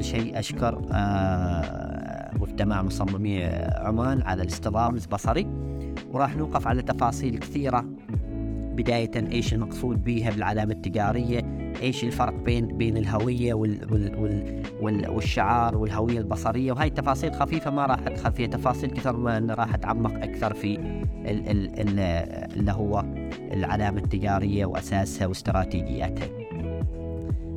أول شيء أشكر آه، مجتمع مصممي عمان على الاستضافة البصري. وراح نوقف على تفاصيل كثيرة. بداية إيش المقصود بها بالعلامة التجارية؟ إيش الفرق بين بين الهوية وال وال وال وال والشعار والهوية البصرية؟ وهي تفاصيل خفيفة ما راح ادخل فيها تفاصيل كثر ما راح أتعمق أكثر في ال ال ال اللي هو العلامة التجارية وأساسها واستراتيجياتها.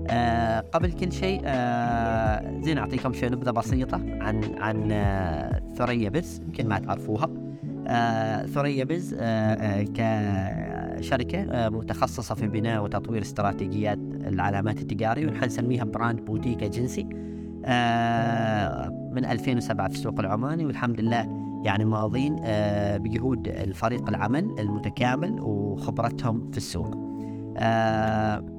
آه قبل كل شيء آه زين أعطيكم شوي نبذة بسيطة عن عن آه ثريا بز يمكن ما تعرفوها. آه ثريا بز آه آه كشركة آه متخصصة في بناء وتطوير استراتيجيات العلامات التجارية ونحن نسميها brand boutique agency آه من 2007 في السوق العماني والحمد لله يعني ماضين آه بجهود الفريق العمل المتكامل وخبرتهم في السوق. آه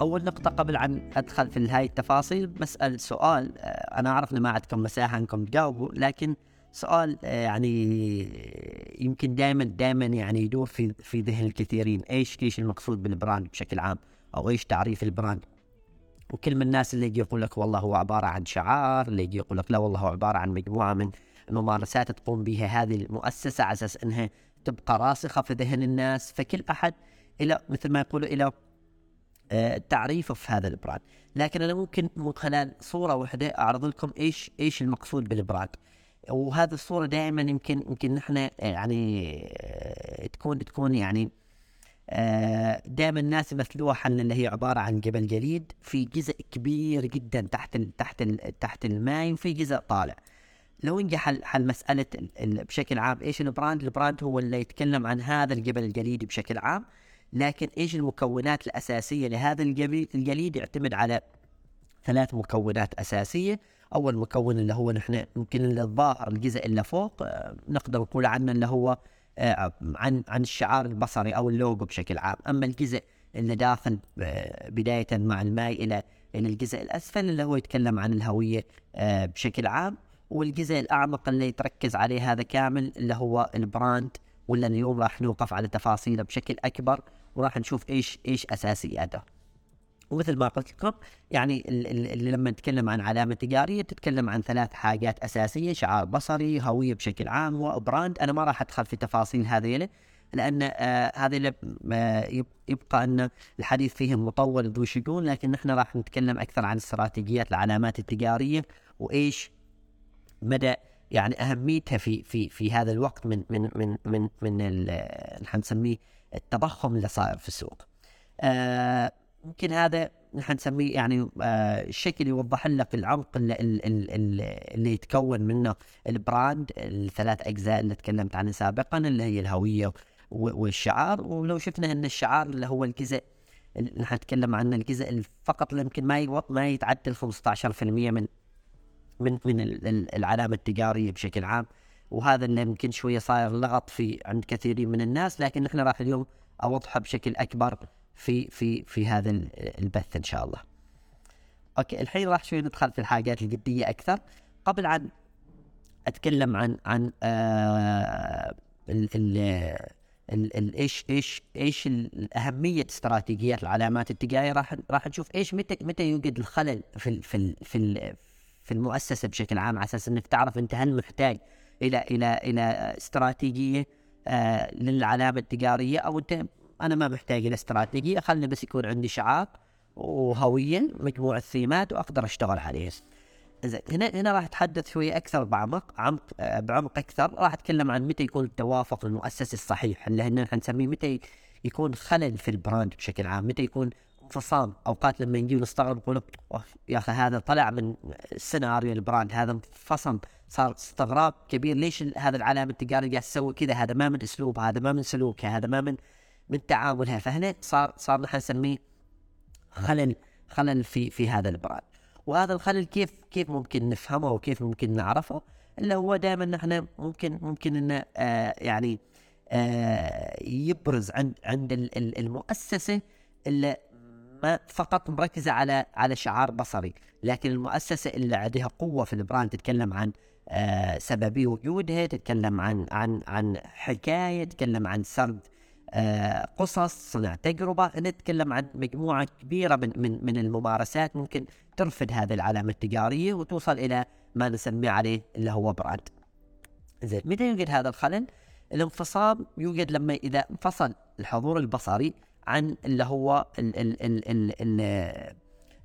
أول نقطة قبل عن أدخل في هاي التفاصيل بسال سؤال أنا أعرف ان ما عندكم مساحة إنكم تجاوبوا لكن سؤال يعني يمكن دائما دائما يعني يدور في في ذهن الكثيرين. إيش إيش المقصود بال brand بشكل عام؟ أو إيش تعريف ال brand؟ وكل من الناس اللي يجي يقول لك والله هو عبارة عن شعار اللي يجي يقول لك لا والله هو عبارة عن مجموعة من الممارسات تقوم بها هذه المؤسسة على أساس إنها تبقى راسخة في ذهن الناس فكل أحد إلى مثل ما يقولوا إلى تعريفه في هذا ال brand. لكن أنا ممكن من خلال صورة واحدة أعرض لكم إيش إيش المقصود بال brand. وهذه الصورة دائما يمكن يمكن نحن يعني تكون تكون يعني دائما الناس يمثلوها حنا اللي هي عبارة عن جبل جليد في جزء كبير جدا تحت تحت تحت الماء وفي جزء طالع. لو نجي حل حل مسألة بشكل عام إيش ال brand؟ ال brand هو اللي يتكلم عن هذا الجبل الجليدي بشكل عام. لكن إيش المكونات الأساسية لهذا الجليد يعتمد على ثلاث مكونات أساسية. أول مكون اللي هو نحن يمكن الظاهر الجزء اللي فوق نقدر نقول عنه اللي هو عن عن الشعار البصري أو اللوجو بشكل عام. أما الجزء اللي داخل بداية مع الماء إلى إلى الجزء الأسفل اللي هو يتكلم عن الهوية بشكل عام. والجزء الأعمق اللي يتركز عليه هذا كامل اللي هو ال brand ولا اليوم راح نوقف على تفاصيله بشكل أكبر وراح نشوف إيش إيش أساسياته. ومثل ما قلت لكم يعني اللي لما نتكلم عن علامة تجارية تتكلم عن ثلاث حاجات أساسية شعار بصري هوية بشكل عام و brand أنا ما راح أدخل في تفاصيل هذه لأن آه هذه آه يبقى أن الحديث فيهم مطول ذو شجون لكن نحن راح نتكلم أكثر عن استراتيجيات العلامات التجارية وإيش مدى يعني أهميتها في في في هذا الوقت من من من من من نحن نسميه التضخم اللي صاير في السوق. آه يمكن هذا نحن نسميه يعني آه الشكل يوضح لك العمق اللي, اللي, اللي يتكون منه البراند الثلاث أجزاء اللي تكلمت عنها سابقا اللي هي الهوية والشعار ولو شفنا أن الشعار اللي هو الجزء اللي نحن نتكلم عنه الجزء فقط اللي يمكن ما ما يتعدى 15% من من من العلامة التجارية بشكل عام. وهذا اللي يمكن شوية صاير لغط في عند كثيرين من الناس لكن إحنا راح اليوم أوضحه بشكل أكبر في في في هذا البث إن شاء الله. أوكي الحين راح شوي ندخل في الحاجات الجدية أكثر. قبل عن أتكلم عن عن آه إيش إيش إيش اهميه استراتيجيات العلامات التجارية. راح راح نشوف إيش متى متى يوجد الخلل في في في في المؤسسة بشكل عام على أساس إنك تعرف أنت هل محتاج إلى إلى إلى استراتيجية آه للعلامه التجارية أو أنت أنا ما محتاج إلى استراتيجية خلني بس يكون عندي شعار وهويه مجموعة ثيمات وأقدر أشتغل عليه. زين هنا هنا راح أتحدث شوية أكثر بعمق عمق آه بعمق أكثر راح أتكلم عن متى يكون التوافق المؤسسي الصحيح اللي هنا نسميه متى يكون خلل في ال brand بشكل عام متى يكون انفصام أوقات لما نجي نستغرب نقول يا أخي هذا طلع من السيناريو ال brand هذا انفصم صار استغراب كبير. ليش هذا العلامه التجاريه قاعد تسوي كذا؟ هذا ما من اسلوبها هذا ما من سلوكها هذا ما من من تعاملها فهنا صار صار نحن نسميه خلل خلل في في هذا ال brand. وهذا الخلل كيف كيف ممكن نفهمه وكيف ممكن نعرفه؟ اللي هو دائما نحن ممكن ممكن إنه آه يعني آه يبرز عند عند المؤسسة اللي ما فقط مركزة على على شعار بصري لكن المؤسسة اللي عندها قوة في ال brand تتكلم عن آه سببية وجودها تتكلم عن عن عن حكاية تتكلم عن سرد آه، قصص صنع تجربة نتكلم عن مجموعة كبيرة من, من, من الممارسات ممكن ترفد هذه العلامة التجارية وتوصل إلى ما نسميه عليه اللي هو براند زين متى يوجد هذا الخلل؟ الانفصام يوجد لما إذا انفصل الحضور البصري عن اللي هو ال ال ال ال ال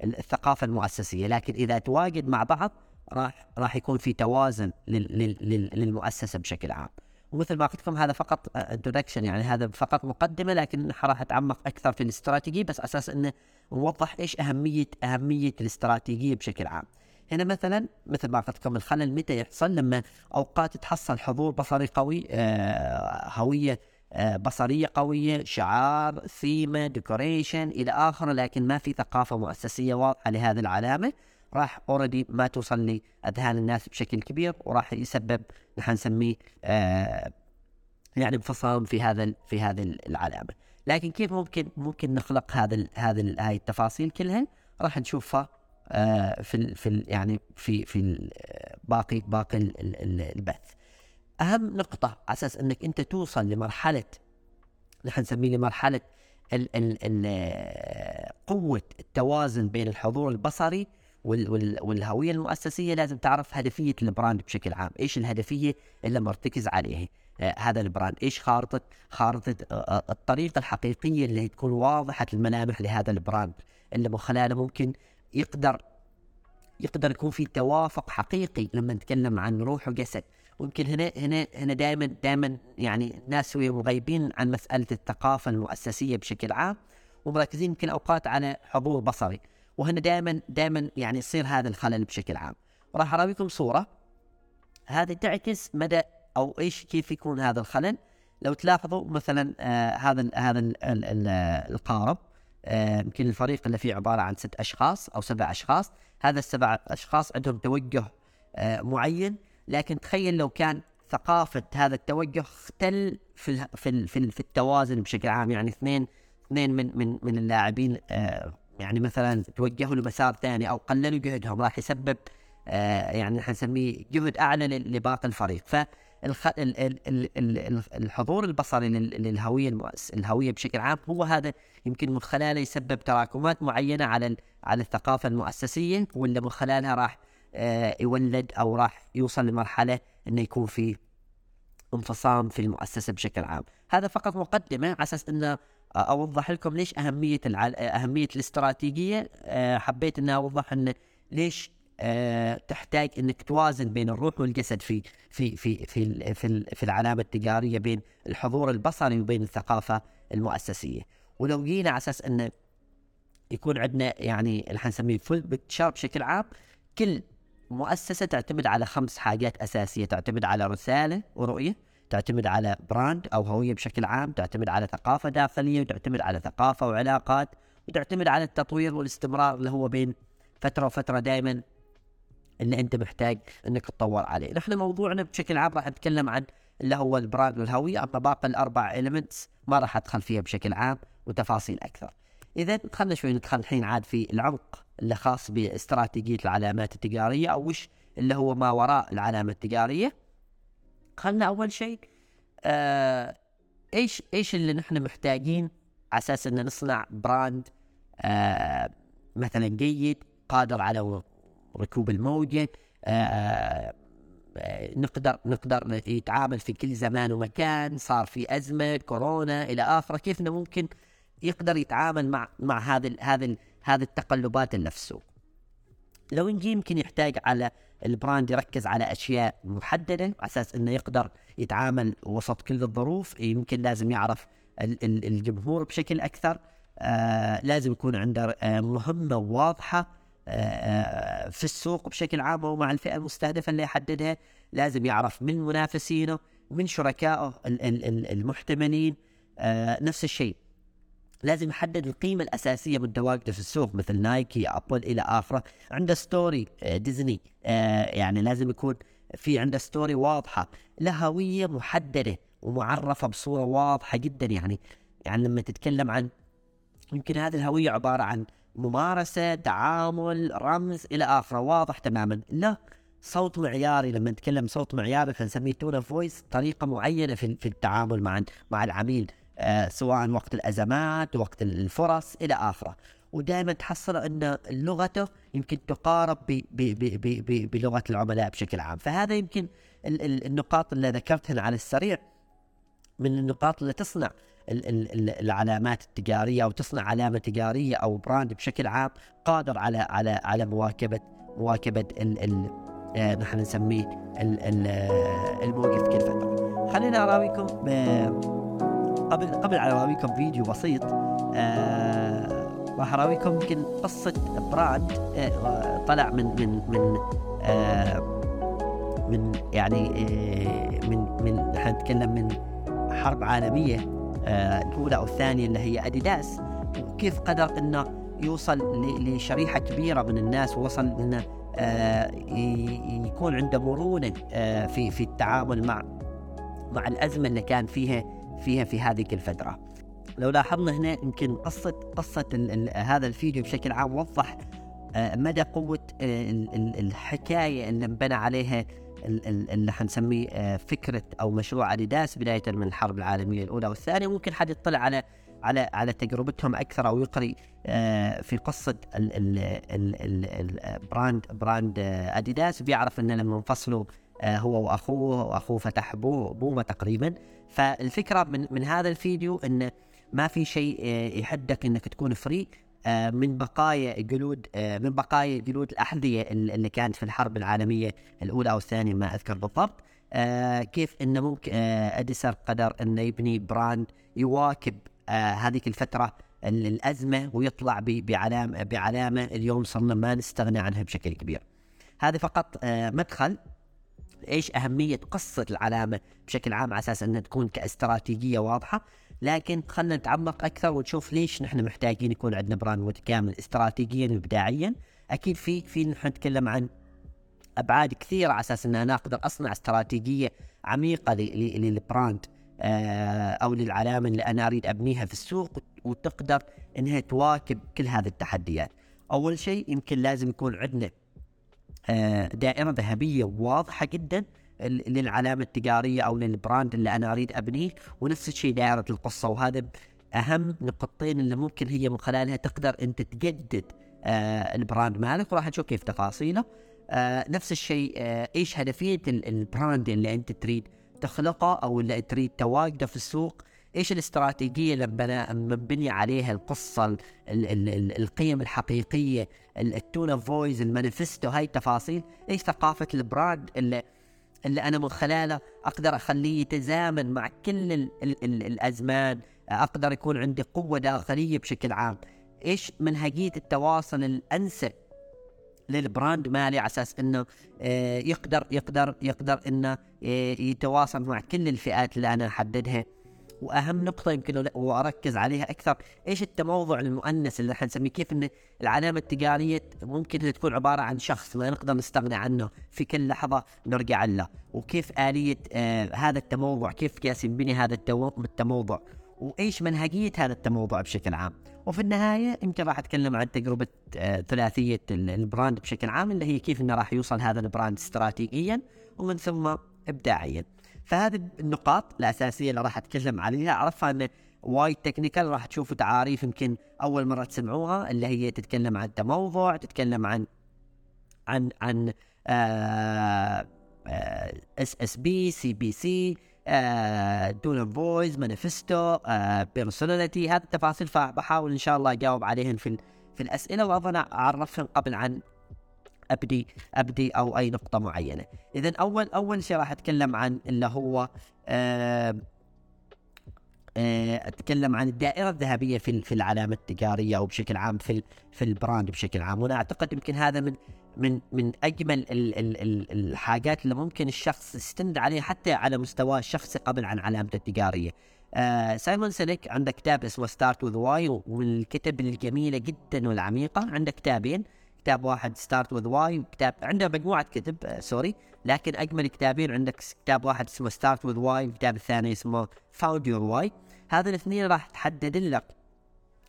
الثقافة المؤسسية لكن إذا تواجد مع بعض راح راح يكون في توازن للمؤسسة بشكل عام ومثل ما قلت لكم هذا فقط introduction يعني هذا فقط مقدمة لكن راح أتعمق أكثر في الاستراتيجية بس أساس إنه نوضح إيش أهمية أهمية الاستراتيجية بشكل عام. هنا مثلا مثل ما قلت لكم الخلل متى يحصل لما أوقات تحصل حضور بصري قوي آه هوية آه بصرية قوية شعار ثيمة decoration إلى اخره لكن ما في ثقافة مؤسسية واضحة لهذه العلامة. راح already ما توصل لأذهان الناس بشكل كبير وراح يسبب نحن نسميه آه يعني انفصام في هذا في هذه العلامة. لكن كيف ممكن ممكن نخلق هذا هذا هاي التفاصيل كلها؟ راح نشوفها آه في في يعني في في باقي باقي البث. أهم نقطة على أساس إنك أنت توصل لمرحلة نحن نسميه لمرحلة ال ال ال قوة التوازن بين الحضور البصري وال وال والهوية المؤسسية لازم تعرف هدفية ال brand بشكل عام، إيش الهدفية اللي مرتكز عليها؟ آه هذا ال brand، إيش خارطة خارطة آه, آه، الطريقة الحقيقية اللي تكون واضحة الملامح لهذا ال brand اللي من خلاله ممكن يقدر يقدر يكون في توافق حقيقي لما نتكلم عن روح وجسد. ويمكن هنا هنا هنا دائما دائما يعني الناس مغيبين عن مسألة الثقافة المؤسسية بشكل عام ومركزين يمكن أوقات على حضور بصري. وهنا دائما دائما يعني يصير هذا الخلل بشكل عام. وراح اراويكم صورة. هذه تعكس مدى أو إيش كيف يكون هذا الخلل. لو تلاحظوا مثلا آه هذا هذا القارب آه، يمكن آه الفريق اللي فيه عبارة عن ست أشخاص أو سبع أشخاص. هذا السبع أشخاص عندهم توجه آه معين. لكن تخيل لو كان ثقافة هذا التوجه اختل في في في, التوازن بشكل عام. يعني اثنين اثنين من من من اللاعبين آه يعني مثلا توجهوا لمسار ثاني أو قللوا جهدهم راح يسبب آه يعني حنسميه جهد أعلى لباقي الفريق. ف الحضور البصري للهوية المؤس... الهوية بشكل عام هو هذا يمكن من خلاله يسبب تراكمات معينة على على الثقافة المؤسسية واللي من خلالها راح يولد أو راح يوصل لمرحلة إنه يكون في انفصام في المؤسسة بشكل عام. هذا فقط مقدمة على أساس إنه أوضح لكم ليش أهمية العل... أهمية الاستراتيجية. أه حبيت إني أوضح إن ليش تحتاج إنك توازن بين الروح والجسد في في في في في, في العلامة التجارية بين الحضور البصري وبين الثقافة المؤسسية. ولو جينا على أساس انه يكون عندنا يعني اللي حنسميه full picture بشكل عام كل مؤسسة تعتمد على خمس حاجات أساسية. تعتمد على رسالة ورؤية تعتمد على brand أو هوية بشكل عام تعتمد على ثقافة داخلية وتعتمد على ثقافة وعلاقات وتعتمد على التطوير والاستمرار اللي هو بين فترة وفترة دائما اللي أنت محتاج إنك تطور عليه. نحن موضوعنا بشكل عام راح نتكلم عن اللي هو ال brand والهوية. أما باقي الأربع elements ما راح أدخل فيها بشكل عام وتفاصيل أكثر. إذا خلينا شوي ندخل الحين عاد في العمق اللي خاص باستراتيجية العلامات التجارية أو وش اللي هو ما وراء العلامة التجارية. خلنا أول شيء آه إيش إيش اللي نحن محتاجين على أساس إن نصنع براند آه مثلا جيد قادر على ركوب الموجة آه آه نقدر نقدر يتعامل في كل زمان ومكان صار في أزمة كورونا إلى آخره. كيف ممكن يقدر يتعامل مع مع هذه هذه هذه التقلبات اللي في السوق لو نجي يمكن يحتاج على البراند يركز على أشياء محددة على أساس إنه يقدر يتعامل وسط كل الظروف يمكن لازم يعرف الجمهور بشكل أكثر. آه لازم يكون عنده آه مهمة واضحة آه, في السوق بشكل عام ومع الفئة المستهدفة اللي يحددها. لازم يعرف من منافسينه من شركائه المحتملين. نفس الشيء. لازم يحدد القيمة الأساسية من تواجده في السوق مثل نايكي أبل إلى آخره. عنده story آه، ديزني آه، يعني لازم يكون في عنده story واضحة له هوية محددة ومعرفة بصورة واضحة جدا. يعني يعني لما تتكلم عن يمكن هذه الهوية عبارة عن ممارسة تعامل رمز إلى آخره واضح تماما. لا صوت معياري لما نتكلم صوت معياري فنسميه tone voice طريقة معينة في, في التعامل مع مع العميل. سواء وقت الأزمات وقت الفرص إلى آخره ودائما تحصل إن لغته يمكن تقارب بلغة العملاء بشكل عام فهذا يمكن النقاط اللي ذكرتها على السريع من النقاط اللي تصنع العلامات التجارية أو تصنع علامة تجارية أو brand بشكل عام قادر على على على مواكبه مواكبة ال ال آه، نحن نسميه الموقف كل فتره. خلينا أراويكم قبل قبل على أراويكم فيديو بسيط آه راح اراويكم يمكن قصة براند آه طلع من من من آه من يعني آه من من نحن نتكلم من حرب عالمية آه الأولى أو الثانية اللي هي أديداس. وكيف قدر إنه يوصل لشريحة كبيرة من الناس ووصل إنه آه يكون عنده مرونة آه في في التعامل مع مع الأزمة اللي كان فيها فيها في هذه الفترة. لو لاحظنا هنا يمكن ال ال هذا الفيديو بشكل عام وضح آه مدى قوة آه الحكاية اللي انبنى عليها اللي حنسميه آه، فكرة أو مشروع اديداس بداية من الحرب العالمية الأولى والثانية. ممكن حد يطلع على على على تجربتهم أكثر أو يقري في قصة ال brand brand اديداس بيعرف ان لما انفصلوا هو وأخوه وأخوه فتح بوما تقريبا. فالفكرة من من هذا الفيديو انه ما في شيء يحدك إنك تكون free آه، من بقايا جلود آه، من بقايا جلود الأحذية اللي كانت في الحرب العالمية الأولى أو الثانية ما أذكر بالضبط آه، كيف إنه ممكن أدي داسلر قدر إنه يبني brand يواكب هذه الفترة الأزمة ويطلع بعلامه بعلامة اليوم صرنا ما نستغنى عنها بشكل كبير. هذا فقط مدخل إيش أهمية قصة العلامة بشكل عام على أساس إنها تكون كاستراتيجية واضحة لكن خلينا نتعمق أكثر ونشوف ليش نحن محتاجين يكون عندنا براند متكامل استراتيجيا وابداعيا أكيد في في نحن نتكلم عن أبعاد كثيرة على أساس ان أنا أقدر اصنع استراتيجية عميقة لل brand آه، أو للعلامة اللي أنا أريد أبنيها في السوق وتقدر إنها تواكب كل هذه التحديات. أول شيء يمكن لازم يكون عندنا دائرة ذهبية واضحة جدا للعلامة التجارية أو لل brand اللي أنا أريد أبنيه ونفس الشيء دائرة القصة. وهذا أهم نقطتين اللي ممكن هي من خلالها تقدر أنت تجدد آه ال brand مالك. وراح نشوف كيف تفاصيله. آه نفس الشيء آه إيش هدفية ال brand اللي أنت تريد تخلقه أو اللي تريد تواجده في السوق. إيش الاستراتيجية اللي مبني عليها القصة ال ال ال القيم الحقيقية ال tone of voice ال manifesto هاي التفاصيل إيش ثقافة ال brand اللي اللي أنا من خلاله أقدر أخليه يتزامن مع كل ال ال ال الأزمان أقدر يكون عندي قوة داخلية بشكل عام. إيش منهجية التواصل الأنسب للبراند مالي على أساس إنه آه، يقدر يقدر يقدر إنه آه، يتواصل مع كل الفئات اللي أنا أحددها. وأهم نقطة يمكن واركز عليها أكثر إيش التموضع المؤنث اللي إحنا نسميه كيف إن العلامة التجارية ممكن تكون عبارة عن شخص ما نقدر نستغنى عنه في كل لحظة نرجع له وكيف آلية آه هذا التموضع كيف قاس ينبني هذا التموضع وإيش منهجية هذا التموضع بشكل عام. وفي النهاية يمكن راح أتكلم عن تجربة آه ثلاثية ال brand بشكل عام اللي هي كيف إنه راح يوصل هذا ال brand استراتيجيا ومن ثم ابداعيا. فهذه النقاط الأساسية اللي راح أتكلم عليها. اعرفها انه وايد technical راح تشوفوا تعاريف يمكن أول مرة تسمعوها اللي هي تتكلم عن تموضع تتكلم عن عن عن اس اس بي سي بي سي دون فويس مانيفستو بيرسوناليتي هذه التفاصيل فبحاول إن شاء الله أجاوب عليهن في في الأسئلة. وأظن اعرفهم قبل عن أبدي أبدي أو أي نقطة معينة. اذا أول أول شيء راح أتكلم عن اللي هو آه أتكلم عن الدائرة الذهبية في في العلامة التجارية أو بشكل عام في في البراند بشكل عام. وأنا أعتقد يمكن هذا من من من أجمل ال ال ال الحاجات اللي ممكن الشخص يستند عليها حتى على مستواه الشخصي قبل عن علامته التجارية. آه سايمون سينيك عنده كتاب اسمه Start with Why ومن الكتب الجميلة جدا والعميقة. عنده كتابين كتاب واحد Start with Why وكتاب عنده مجموعة كتب آه sorry. لكن أجمل كتابين عندك كتاب واحد اسمه Start with Why والكتاب الثاني اسمه Found Your Why هذه الاثنين راح تحدد لك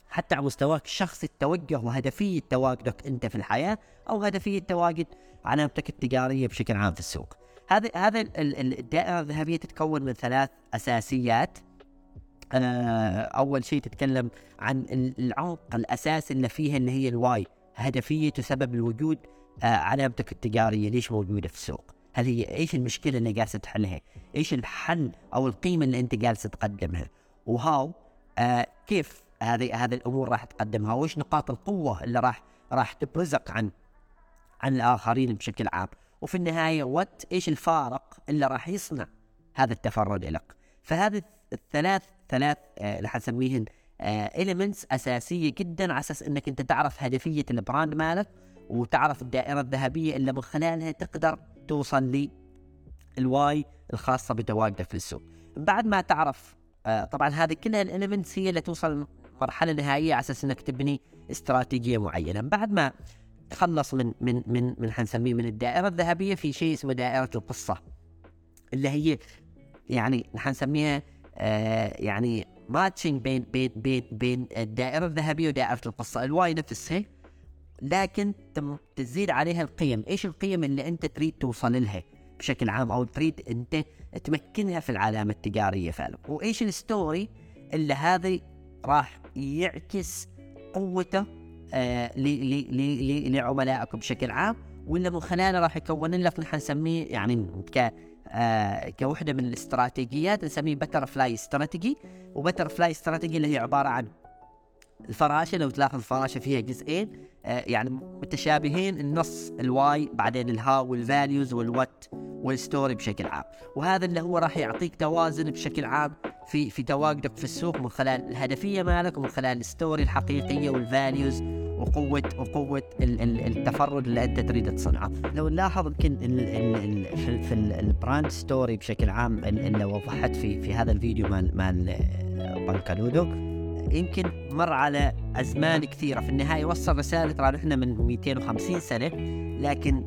حتى على مستواك الشخصي التوجه وهدفية تواجدك أنت في الحياة أو هدفية تواجد علامتك التجارية بشكل عام في السوق. هذا هذا الدائرة الذهبية تتكون من ثلاث أساسيات. آه، أول شيء تتكلم عن العمق الأساسي اللي فيها اللي هي الواي هدفية تسبب الوجود آه، علامتك التجارية. ليش موجودة في السوق؟ هل هي إيش المشكلة اللي جالسه تحلها؟ إيش الحل أو القيمة اللي أنت جالس تقدمها؟ و how آه كيف هذه هذه الأمور راح تقدمها؟ وإيش نقاط القوة اللي راح راح تبرزك عن عن الآخرين بشكل عام؟ وفي النهاية what إيش الفارق اللي راح يصنع هذا التفرد لك فهذه الثلاث ثلاث آه اللي حنسميهن elements آه أساسية جدا على أساس إنك أنت تعرف هدفية ال brand مالك وتعرف الدائرة الذهبية اللي من خلالها تقدر توصل لل why الخاصة بتواجدك في السوق. بعد ما تعرف آه طبعا هذه كلها ال elements هي اللي توصل مرحله نهائية على أساس إنك تبني استراتيجية معينة. بعد ما تخلص من من من من حنسميه من الدائرة الذهبية في شيء اسمه دائرة القصة اللي هي يعني حنسميها آه يعني matching بين بين بين بين الدائرة الذهبية ودائرة القصة. ال why نفسها لكن تزيد عليها القيم. إيش القيم اللي أنت تريد توصل لها بشكل عام أو تريد أنت تمكنها في العلامة التجارية فعلا؟ وإيش ال story اللي هذا راح يعكس قوته آه لعملائك بشكل عام واللي من خلاله راح يكون لك نحن نسميه يعني آه كوحدة من الاستراتيجيات نسميه butterfly strategy و butterfly strategy اللي هي عبارة عن الفراشة لو تلاحظ الفراشة فيها جزئين آه يعني متشابهين النص الواي بعدين الهاو والفاليوز والوات والستوري بشكل عام. وهذا اللي هو راح يعطيك توازن بشكل عام في في تواجدك في السوق من خلال الهدفية مالك ومن خلال ال story الحقيقية وال values وقوة وقوة التفرد اللي أنت تريد تصنعه. لو نلاحظ يمكن في, ال brand story بشكل عام اللي وضحت في في هذا الفيديو مال مال بانكالودو يمكن مر على أزمان كثيرة في النهاية وصل رسالة ترى نحن من 250 سنة لكن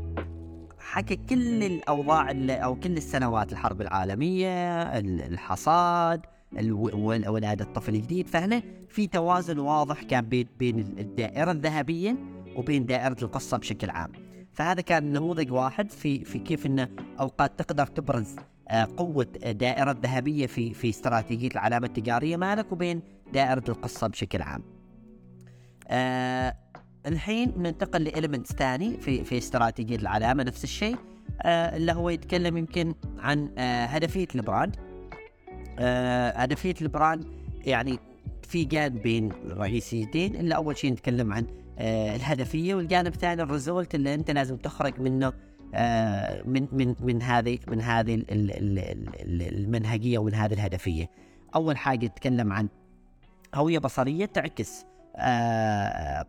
حكى كل الأوضاع أو كل السنوات الحرب العالمية الحصاد ولادة الطفل الجديد فهنا في توازن واضح كان بين بين الدائرة الذهبية وبين دائرة القصة بشكل عام فهذا كان نموذج واحد في في كيف انه أوقات تقدر تبرز آه، قوة الدائرة الذهبية في في استراتيجية العلامة التجارية مالك وبين دائرة القصة بشكل عام. آه الحين ننتقل ل element ثاني في في استراتيجية العلامة نفس الشيء آه اللي هو يتكلم يمكن عن آه هدفية ال brand. آه هدفية ال brand يعني في جانبين رئيسيتين اللي أول شيء نتكلم عن آه الهدفية والجانب الثاني ال result اللي أنت لازم تخرج منه آه من من من هذه من هذه المنهجية ومن هذه الهدفية. أول حاجة نتكلم عن هوية بصرية تعكس آه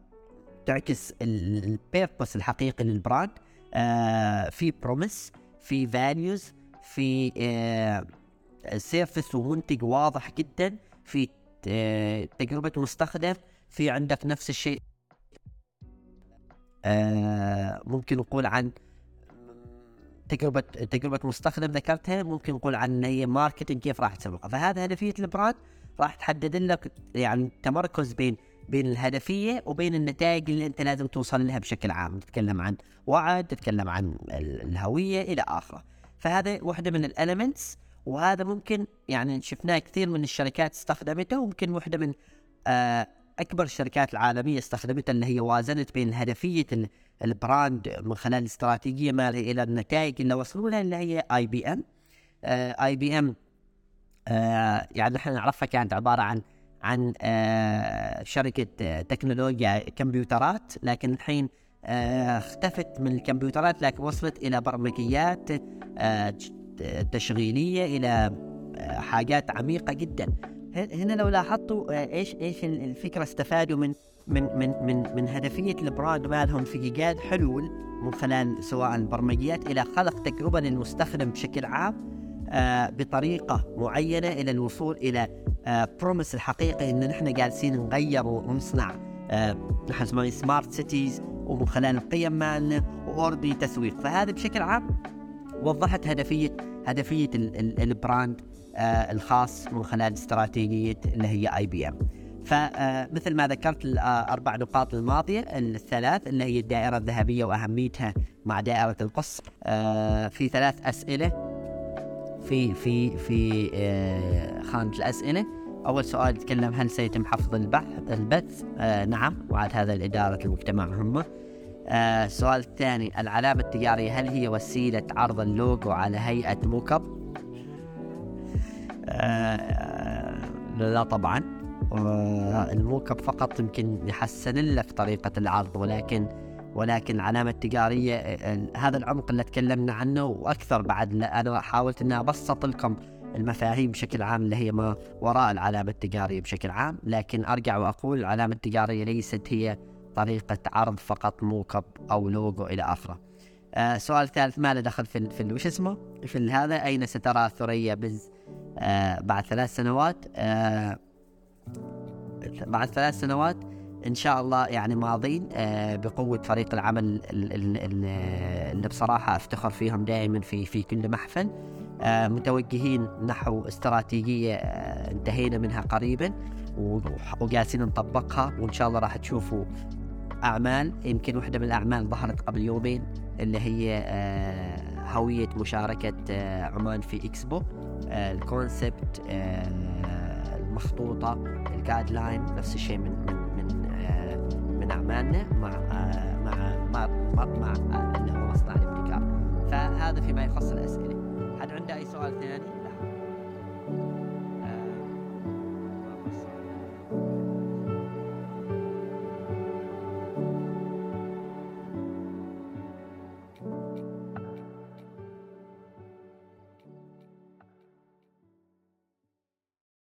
تعكس ال purpose الحقيقي لل brand آه في promise في values في آه service ومنتج واضح جدا في تجربة مستخدم في عندك نفس الشيء. آه ممكن نقول عن تجربه تجربة مستخدم ذكرتها ممكن نقول عن هي marketing كيف راح تسوقها فهذا هدفية ال brand راح تحدد لك يعني تمركز بين بين الهدفية وبين النتائج اللي أنت لازم توصل لها بشكل عام. تتكلم عن وعد تتكلم عن الهوية إلى آخره. فهذا واحدة من ال elements وهذا ممكن يعني شفناه كثير من الشركات استخدمته وممكن واحدة من آه أكبر الشركات العالمية استخدمتها اللي هي وازنت بين هدفية ال brand من خلال الاستراتيجيه مالها إلى النتائج اللي وصلوا لها اللي هي آي بي إم. آي بي إم يعني نحن نعرفها كانت عبارة عن عن آه شركة آه تكنولوجيا كمبيوترات لكن الحين آه اختفت من الكمبيوترات لكن وصلت إلى برمجيات آه تشغيلية إلى آه حاجات عميقة جدا. هنا لو لاحظتوا آه، إيش إيش الفكرة استفادوا من من من من من هدفية ال brand مالهم في ايجاد حلول من خلال سواء البرمجيات إلى خلق تجربة للمستخدم بشكل عام آه بطريقة معينة إلى الوصول إلى promise الحقيقي إن نحن جالسين نغير ونصنع نحن نسميه smart cities ومن خلال القيم مالنا واوردي تسويق. فهذا بشكل عام وضحت هدفية هدفية ال brand آه الخاص من خلال استراتيجية اللي هي IBM فمثل ما ذكرت الاربع نقاط الماضية الثلاث اللي هي الدائرة الذهبية وأهميتها مع دائرة القصة آه في ثلاث أسئلة في في في آه خانه الأسئلة أول سؤال يتكلم هل سيتم حفظ البحث البث؟ آه نعم وعد هذا لإدارة المجتمع مهمة. آه السؤال الثاني العلامة التجارية هل هي وسيلة عرض اللوجو على هيئة mock up؟ آه لا طبعا آه ال mock up فقط يمكن يحسن لك طريقة العرض ولكن ولكن العلامة التجارية آه، هذا العمق اللي تكلمنا عنه وأكثر بعد أنا حاولت أن أبسط لكم المفاهيم بشكل عام اللي هي ما وراء العلامة التجارية بشكل عام لكن أرجع وأقول العلامة التجارية ليست هي طريقة عرض فقط موكب أو لوجو إلى آخره. آه سؤال ثالث ما له دخل في في وش اسمه؟ في هذا أين سترى ثريا بز آه بعد ثلاث سنوات آه بعد ثلاث سنوات إن شاء الله يعني ماضين آه بقوة فريق العمل اللي بصراحة أفتخر فيهم دائما في في كل محفل. آه متوجهين نحو استراتيجية آه انتهينا منها قريبا وجالسين نطبقها وإن شاء الله راح تشوفوا أعمال يمكن واحدة من الأعمال ظهرت قبل يومين اللي هي آه هوية مشاركة آه عمان في إكسبو. آه ال concept المخطوطة ال guideline نفس الشيء من من من أعمالنا مع مع مع مع, مع آه اللي هو مصنع الابتكار. فهذا فيما يخص الأسئلة. حد عنده أي سؤال ثاني؟